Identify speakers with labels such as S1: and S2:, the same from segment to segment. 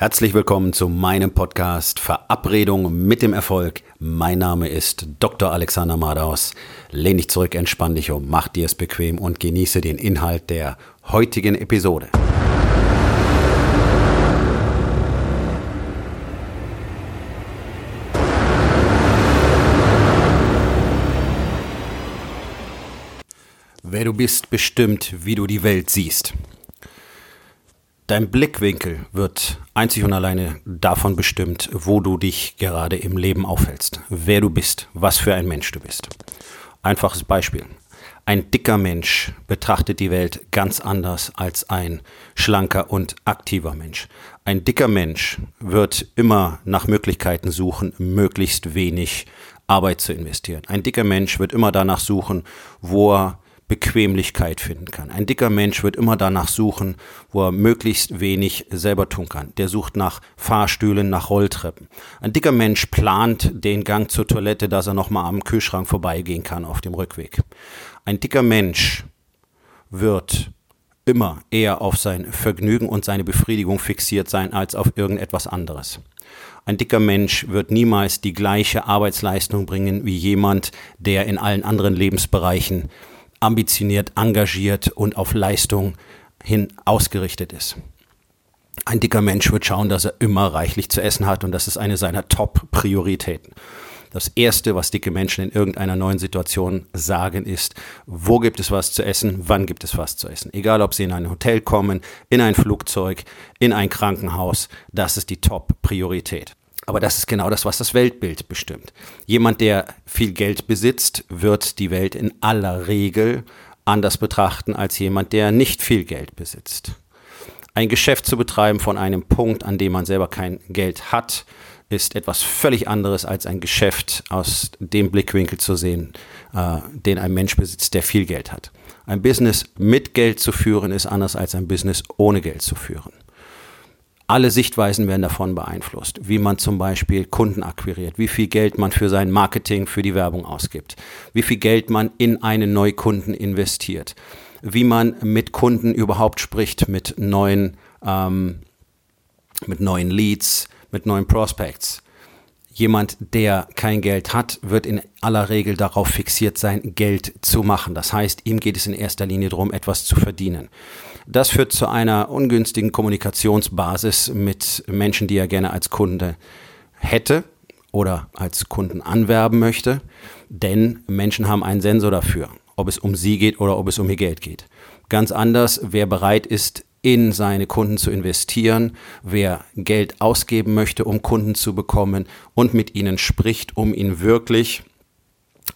S1: Herzlich willkommen zu meinem Podcast Verabredung mit dem Erfolg. Mein Name ist Dr. Alexander Madaus. Lehn dich zurück, entspann dich um, mach dir es bequem und genieße den Inhalt der heutigen Episode. Wer du bist, bestimmt, wie du die Welt siehst. Dein Blickwinkel wird einzig und alleine davon bestimmt, wo du dich gerade im Leben aufhältst, wer du bist, was für ein Mensch du bist. Einfaches Beispiel. Ein dicker Mensch betrachtet die Welt ganz anders als ein schlanker und aktiver Mensch. Ein dicker Mensch wird immer nach Möglichkeiten suchen, möglichst wenig Arbeit zu investieren. Ein dicker Mensch wird immer danach suchen, wo er Bequemlichkeit finden kann. Ein dicker Mensch wird immer danach suchen, wo er möglichst wenig selber tun kann. Der sucht nach Fahrstühlen, nach Rolltreppen. Ein dicker Mensch plant den Gang zur Toilette, dass er nochmal am Kühlschrank vorbeigehen kann auf dem Rückweg. Ein dicker Mensch wird immer eher auf sein Vergnügen und seine Befriedigung fixiert sein als auf irgendetwas anderes. Ein dicker Mensch wird niemals die gleiche Arbeitsleistung bringen wie jemand, der in allen anderen Lebensbereichen ambitioniert, engagiert und auf Leistung hin ausgerichtet ist. Ein dicker Mensch wird schauen, dass er immer reichlich zu essen hat und das ist eine seiner Top-Prioritäten. Das Erste, was dicke Menschen in irgendeiner neuen Situation sagen, ist, wo gibt es was zu essen, wann gibt es was zu essen. Egal, ob sie in ein Hotel kommen, in ein Flugzeug, in ein Krankenhaus, das ist die Top-Priorität. Aber das ist genau das, was das Weltbild bestimmt. Jemand, der viel Geld besitzt, wird die Welt in aller Regel anders betrachten als jemand, der nicht viel Geld besitzt. Ein Geschäft zu betreiben von einem Punkt, an dem man selber kein Geld hat, ist etwas völlig anderes als ein Geschäft aus dem Blickwinkel zu sehen, äh, den ein Mensch besitzt, der viel Geld hat. Ein Business mit Geld zu führen ist anders als ein Business ohne Geld zu führen. Alle Sichtweisen werden davon beeinflusst, wie man zum Beispiel Kunden akquiriert, wie viel Geld man für sein Marketing, für die Werbung ausgibt, wie viel Geld man in einen Neukunden investiert, wie man mit Kunden überhaupt spricht, mit neuen, ähm, mit neuen Leads, mit neuen Prospects. Jemand, der kein Geld hat, wird in aller Regel darauf fixiert sein, Geld zu machen. Das heißt, ihm geht es in erster Linie darum, etwas zu verdienen. Das führt zu einer ungünstigen Kommunikationsbasis mit Menschen, die er gerne als Kunde hätte oder als Kunden anwerben möchte. Denn Menschen haben einen Sensor dafür, ob es um sie geht oder ob es um ihr Geld geht. Ganz anders, wer bereit ist, in seine Kunden zu investieren, wer Geld ausgeben möchte, um Kunden zu bekommen und mit ihnen spricht, um ihnen wirklich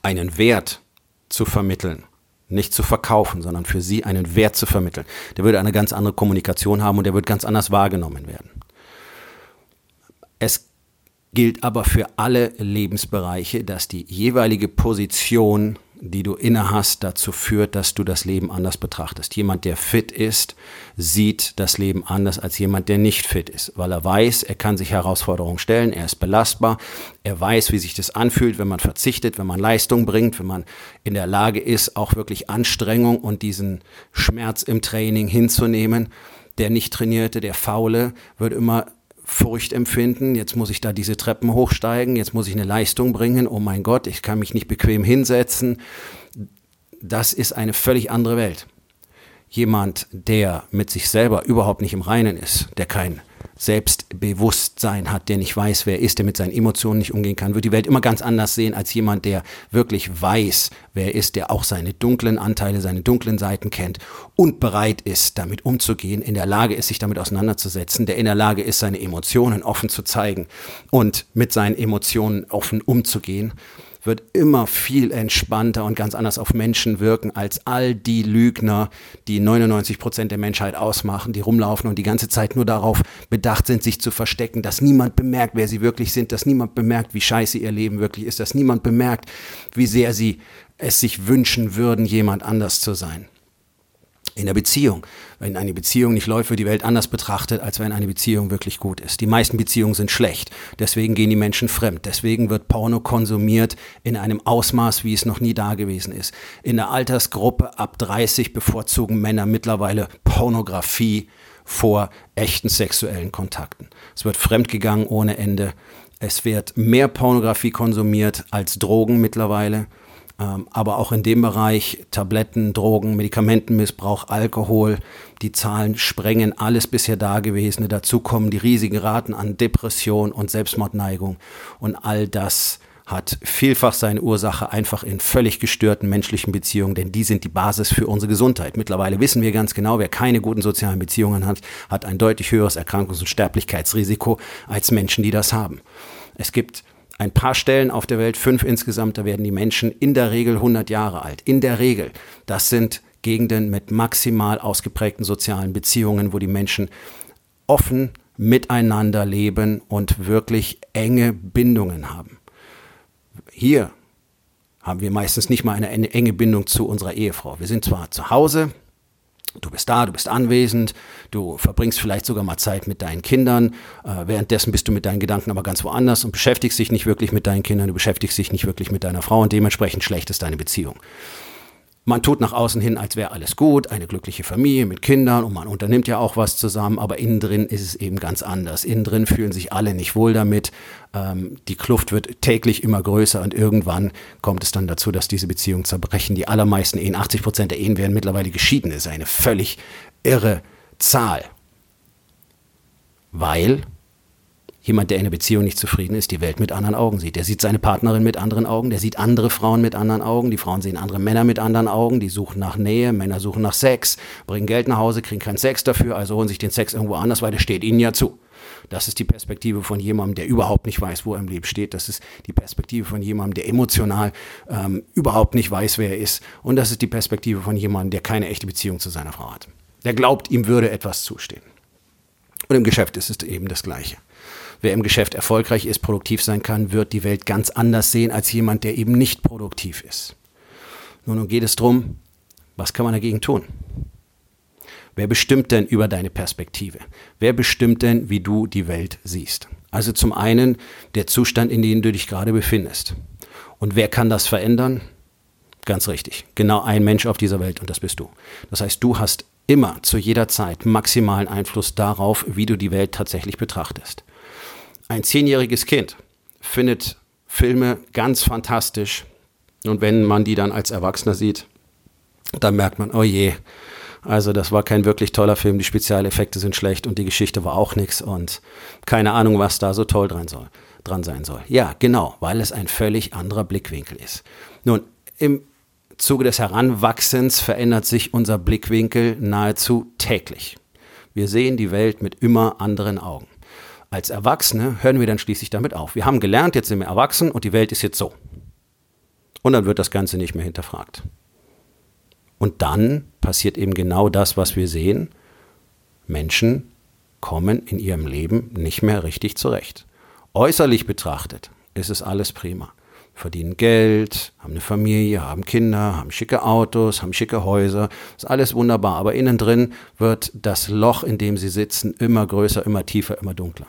S1: einen Wert zu vermitteln. Nicht zu verkaufen, sondern für sie einen Wert zu vermitteln. Der würde eine ganz andere Kommunikation haben und der wird ganz anders wahrgenommen werden. Es gilt aber für alle Lebensbereiche, dass die jeweilige Position die du inne hast, dazu führt, dass du das Leben anders betrachtest. Jemand, der fit ist, sieht das Leben anders als jemand, der nicht fit ist, weil er weiß, er kann sich Herausforderungen stellen, er ist belastbar, er weiß, wie sich das anfühlt, wenn man verzichtet, wenn man Leistung bringt, wenn man in der Lage ist, auch wirklich Anstrengung und diesen Schmerz im Training hinzunehmen. Der nicht trainierte, der faule, wird immer Furcht empfinden, jetzt muss ich da diese Treppen hochsteigen, jetzt muss ich eine Leistung bringen, oh mein Gott, ich kann mich nicht bequem hinsetzen. Das ist eine völlig andere Welt. Jemand, der mit sich selber überhaupt nicht im Reinen ist, der kein Selbstbewusstsein hat, der nicht weiß, wer er ist, der mit seinen Emotionen nicht umgehen kann, wird die Welt immer ganz anders sehen als jemand, der wirklich weiß, wer er ist, der auch seine dunklen Anteile, seine dunklen Seiten kennt und bereit ist, damit umzugehen, in der Lage ist, sich damit auseinanderzusetzen, der in der Lage ist, seine Emotionen offen zu zeigen und mit seinen Emotionen offen umzugehen wird immer viel entspannter und ganz anders auf Menschen wirken als all die Lügner, die 99 Prozent der Menschheit ausmachen, die rumlaufen und die ganze Zeit nur darauf bedacht sind, sich zu verstecken, dass niemand bemerkt, wer sie wirklich sind, dass niemand bemerkt, wie scheiße ihr Leben wirklich ist, dass niemand bemerkt, wie sehr sie es sich wünschen würden, jemand anders zu sein in der Beziehung. Wenn eine Beziehung nicht läuft, wird die Welt anders betrachtet, als wenn eine Beziehung wirklich gut ist. Die meisten Beziehungen sind schlecht. Deswegen gehen die Menschen fremd. Deswegen wird Porno konsumiert in einem Ausmaß, wie es noch nie da gewesen ist. In der Altersgruppe ab 30 bevorzugen Männer mittlerweile Pornografie vor echten sexuellen Kontakten. Es wird fremdgegangen ohne Ende. Es wird mehr Pornografie konsumiert als Drogen mittlerweile. Ähm, aber auch in dem Bereich Tabletten, Drogen, Medikamentenmissbrauch, Alkohol, die Zahlen sprengen alles bisher Dagewesene. Dazu kommen die riesigen Raten an Depression und Selbstmordneigung. Und all das hat vielfach seine Ursache einfach in völlig gestörten menschlichen Beziehungen, denn die sind die Basis für unsere Gesundheit. Mittlerweile wissen wir ganz genau, wer keine guten sozialen Beziehungen hat, hat ein deutlich höheres Erkrankungs- und Sterblichkeitsrisiko als Menschen, die das haben. Es gibt ein paar Stellen auf der Welt, fünf insgesamt, da werden die Menschen in der Regel 100 Jahre alt. In der Regel. Das sind Gegenden mit maximal ausgeprägten sozialen Beziehungen, wo die Menschen offen miteinander leben und wirklich enge Bindungen haben. Hier haben wir meistens nicht mal eine enge Bindung zu unserer Ehefrau. Wir sind zwar zu Hause, bist da, du bist anwesend, du verbringst vielleicht sogar mal Zeit mit deinen Kindern. Äh, währenddessen bist du mit deinen Gedanken aber ganz woanders und beschäftigst dich nicht wirklich mit deinen Kindern, du beschäftigst dich nicht wirklich mit deiner Frau und dementsprechend schlecht ist deine Beziehung. Man tut nach außen hin, als wäre alles gut, eine glückliche Familie mit Kindern und man unternimmt ja auch was zusammen, aber innen drin ist es eben ganz anders. Innen drin fühlen sich alle nicht wohl damit. Ähm, die Kluft wird täglich immer größer und irgendwann kommt es dann dazu, dass diese Beziehungen zerbrechen. Die allermeisten Ehen, 80 Prozent der Ehen werden mittlerweile geschieden. Das ist eine völlig irre Zahl. Weil Jemand, der in einer Beziehung nicht zufrieden ist, die Welt mit anderen Augen sieht. Der sieht seine Partnerin mit anderen Augen, der sieht andere Frauen mit anderen Augen, die Frauen sehen andere Männer mit anderen Augen, die suchen nach Nähe, Männer suchen nach Sex, bringen Geld nach Hause, kriegen keinen Sex dafür, also holen sich den Sex irgendwo anders, weil der steht ihnen ja zu. Das ist die Perspektive von jemandem, der überhaupt nicht weiß, wo er im Leben steht. Das ist die Perspektive von jemandem, der emotional ähm, überhaupt nicht weiß, wer er ist. Und das ist die Perspektive von jemandem, der keine echte Beziehung zu seiner Frau hat. Der glaubt, ihm würde etwas zustehen. Und im Geschäft ist es eben das Gleiche wer im Geschäft erfolgreich ist, produktiv sein kann, wird die Welt ganz anders sehen als jemand, der eben nicht produktiv ist. Nun, geht es darum, was kann man dagegen tun? Wer bestimmt denn über deine Perspektive? Wer bestimmt denn, wie du die Welt siehst? Also zum einen der Zustand, in dem du dich gerade befindest. Und wer kann das verändern? Ganz richtig. Genau ein Mensch auf dieser Welt und das bist du. Das heißt, du hast immer zu jeder Zeit maximalen Einfluss darauf, wie du die Welt tatsächlich betrachtest. Ein zehnjähriges Kind findet Filme ganz fantastisch. Und wenn man die dann als Erwachsener sieht, dann merkt man, oh je, also das war kein wirklich toller Film, die Spezialeffekte sind schlecht und die Geschichte war auch nichts und keine Ahnung, was da so toll dran, soll, dran sein soll. Ja, genau, weil es ein völlig anderer Blickwinkel ist. Nun, im Zuge des Heranwachsens verändert sich unser Blickwinkel nahezu täglich. Wir sehen die Welt mit immer anderen Augen. Als Erwachsene hören wir dann schließlich damit auf. Wir haben gelernt, jetzt sind wir erwachsen und die Welt ist jetzt so. Und dann wird das Ganze nicht mehr hinterfragt. Und dann passiert eben genau das, was wir sehen. Menschen kommen in ihrem Leben nicht mehr richtig zurecht. Äußerlich betrachtet ist es alles prima verdienen Geld, haben eine Familie, haben Kinder, haben schicke Autos, haben schicke Häuser. Ist alles wunderbar. Aber innen drin wird das Loch, in dem sie sitzen, immer größer, immer tiefer, immer dunkler.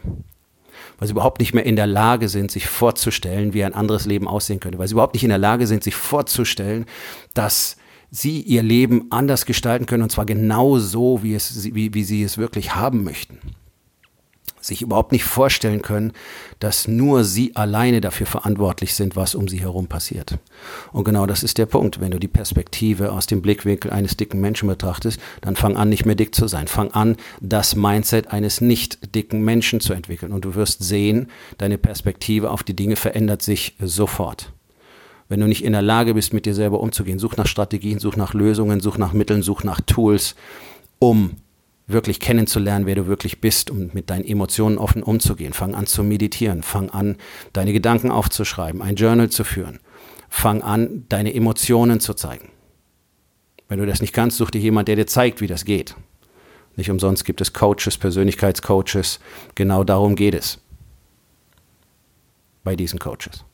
S1: Weil sie überhaupt nicht mehr in der Lage sind, sich vorzustellen, wie ein anderes Leben aussehen könnte. Weil sie überhaupt nicht in der Lage sind, sich vorzustellen, dass sie ihr Leben anders gestalten können und zwar genau so, wie, es, wie, wie sie es wirklich haben möchten sich überhaupt nicht vorstellen können, dass nur sie alleine dafür verantwortlich sind, was um sie herum passiert. Und genau das ist der Punkt. Wenn du die Perspektive aus dem Blickwinkel eines dicken Menschen betrachtest, dann fang an, nicht mehr dick zu sein. Fang an, das Mindset eines nicht dicken Menschen zu entwickeln. Und du wirst sehen, deine Perspektive auf die Dinge verändert sich sofort. Wenn du nicht in der Lage bist, mit dir selber umzugehen, such nach Strategien, such nach Lösungen, such nach Mitteln, such nach Tools, um wirklich kennenzulernen, wer du wirklich bist um mit deinen Emotionen offen umzugehen. Fang an zu meditieren, fang an, deine Gedanken aufzuschreiben, ein Journal zu führen. Fang an, deine Emotionen zu zeigen. Wenn du das nicht kannst, such dir jemand, der dir zeigt, wie das geht. Nicht umsonst gibt es Coaches, Persönlichkeitscoaches. Genau darum geht es. Bei diesen Coaches.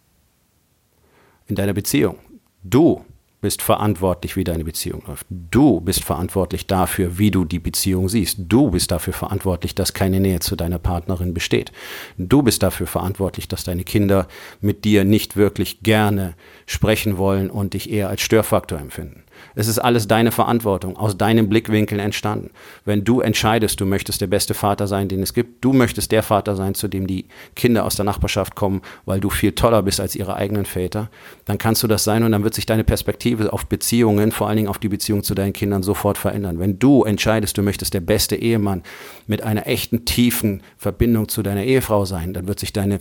S1: In deiner Beziehung. Du bist verantwortlich, wie deine Beziehung läuft. Du bist verantwortlich dafür, wie du die Beziehung siehst. Du bist dafür verantwortlich, dass keine Nähe zu deiner Partnerin besteht. Du bist dafür verantwortlich, dass deine Kinder mit dir nicht wirklich gerne sprechen wollen und dich eher als Störfaktor empfinden. Es ist alles deine Verantwortung, aus deinem Blickwinkel entstanden. Wenn du entscheidest, du möchtest der beste Vater sein, den es gibt, du möchtest der Vater sein, zu dem die Kinder aus der Nachbarschaft kommen, weil du viel toller bist als ihre eigenen Väter, dann kannst du das sein und dann wird sich deine Perspektive auf Beziehungen, vor allen Dingen auf die Beziehung zu deinen Kindern sofort verändern. Wenn du entscheidest, du möchtest der beste Ehemann mit einer echten, tiefen Verbindung zu deiner Ehefrau sein, dann wird sich deine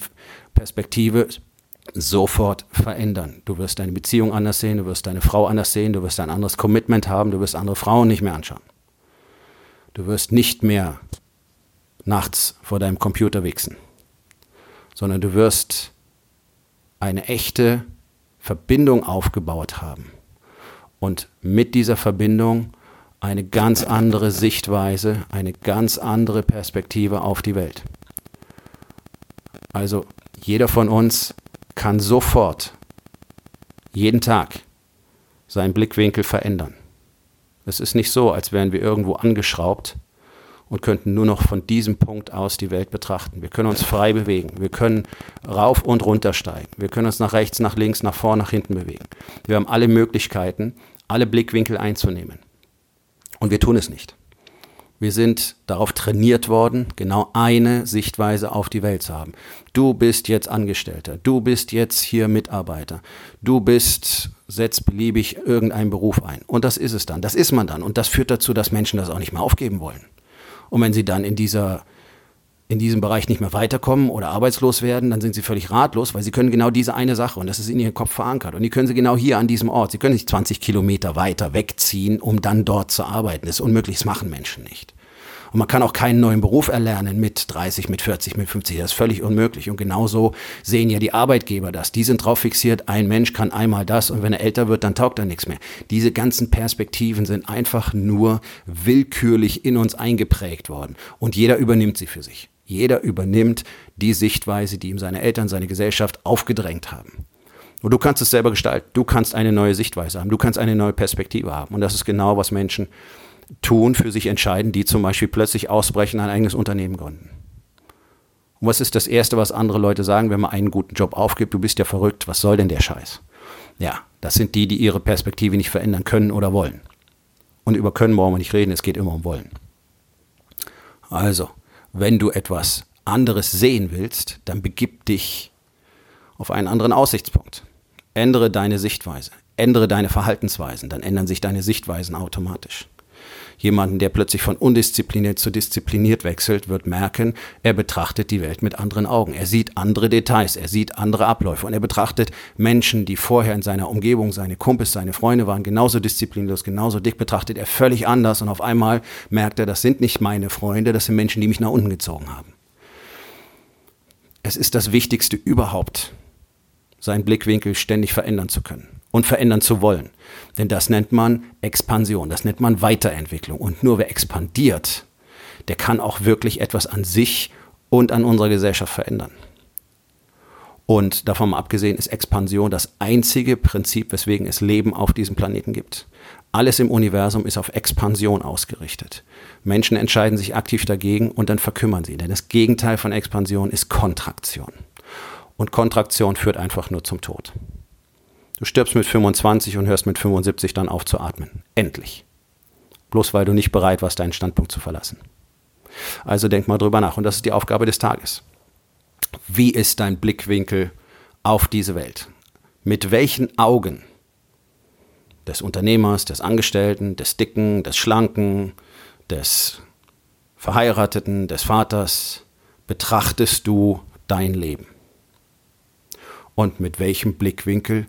S1: Perspektive sofort verändern. Du wirst deine Beziehung anders sehen, du wirst deine Frau anders sehen, du wirst ein anderes Commitment haben, du wirst andere Frauen nicht mehr anschauen. Du wirst nicht mehr nachts vor deinem Computer wichsen, sondern du wirst eine echte Verbindung aufgebaut haben und mit dieser Verbindung eine ganz andere Sichtweise, eine ganz andere Perspektive auf die Welt. Also jeder von uns kann sofort, jeden Tag, seinen Blickwinkel verändern. Es ist nicht so, als wären wir irgendwo angeschraubt und könnten nur noch von diesem Punkt aus die Welt betrachten. Wir können uns frei bewegen. Wir können rauf und runter steigen. Wir können uns nach rechts, nach links, nach vorn, nach hinten bewegen. Wir haben alle Möglichkeiten, alle Blickwinkel einzunehmen. Und wir tun es nicht. Wir sind darauf trainiert worden, genau eine Sichtweise auf die Welt zu haben. Du bist jetzt Angestellter, du bist jetzt hier Mitarbeiter, du bist, setzt beliebig irgendeinen Beruf ein. Und das ist es dann, das ist man dann. Und das führt dazu, dass Menschen das auch nicht mehr aufgeben wollen. Und wenn sie dann in dieser in diesem Bereich nicht mehr weiterkommen oder arbeitslos werden, dann sind sie völlig ratlos, weil sie können genau diese eine Sache und das ist in ihrem Kopf verankert. Und die können sie genau hier an diesem Ort. Sie können nicht 20 Kilometer weiter wegziehen, um dann dort zu arbeiten. Das ist unmöglich, das machen Menschen nicht. Und man kann auch keinen neuen Beruf erlernen mit 30, mit 40, mit 50. Das ist völlig unmöglich. Und genauso sehen ja die Arbeitgeber das. Die sind drauf fixiert, ein Mensch kann einmal das und wenn er älter wird, dann taugt er nichts mehr. Diese ganzen Perspektiven sind einfach nur willkürlich in uns eingeprägt worden. Und jeder übernimmt sie für sich. Jeder übernimmt die Sichtweise, die ihm seine Eltern, seine Gesellschaft aufgedrängt haben. Und du kannst es selber gestalten. Du kannst eine neue Sichtweise haben. Du kannst eine neue Perspektive haben. Und das ist genau, was Menschen tun, für sich entscheiden, die zum Beispiel plötzlich ausbrechen, ein eigenes Unternehmen gründen. Und was ist das Erste, was andere Leute sagen, wenn man einen guten Job aufgibt? Du bist ja verrückt. Was soll denn der Scheiß? Ja, das sind die, die ihre Perspektive nicht verändern können oder wollen. Und über können brauchen wir nicht reden. Es geht immer um wollen. Also, wenn du etwas anderes sehen willst, dann begib dich auf einen anderen Aussichtspunkt. Ändere deine Sichtweise, ändere deine Verhaltensweisen, dann ändern sich deine Sichtweisen automatisch. Jemanden, der plötzlich von undiszipliniert zu diszipliniert wechselt, wird merken, er betrachtet die Welt mit anderen Augen. Er sieht andere Details, er sieht andere Abläufe und er betrachtet Menschen, die vorher in seiner Umgebung, seine Kumpels, seine Freunde waren, genauso disziplinlos, genauso dick, betrachtet er völlig anders und auf einmal merkt er, das sind nicht meine Freunde, das sind Menschen, die mich nach unten gezogen haben. Es ist das Wichtigste überhaupt, seinen Blickwinkel ständig verändern zu können und verändern zu wollen. Denn das nennt man Expansion, das nennt man Weiterentwicklung. Und nur wer expandiert, der kann auch wirklich etwas an sich und an unserer Gesellschaft verändern. Und davon mal abgesehen ist Expansion das einzige Prinzip, weswegen es Leben auf diesem Planeten gibt. Alles im Universum ist auf Expansion ausgerichtet. Menschen entscheiden sich aktiv dagegen und dann verkümmern sie. Denn das Gegenteil von Expansion ist Kontraktion. Und Kontraktion führt einfach nur zum Tod. Du stirbst mit 25 und hörst mit 75 dann auf zu atmen. Endlich. Bloß weil du nicht bereit warst, deinen Standpunkt zu verlassen. Also denk mal drüber nach. Und das ist die Aufgabe des Tages. Wie ist dein Blickwinkel auf diese Welt? Mit welchen Augen des Unternehmers, des Angestellten, des Dicken, des Schlanken, des Verheirateten, des Vaters betrachtest du dein Leben? Und mit welchem Blickwinkel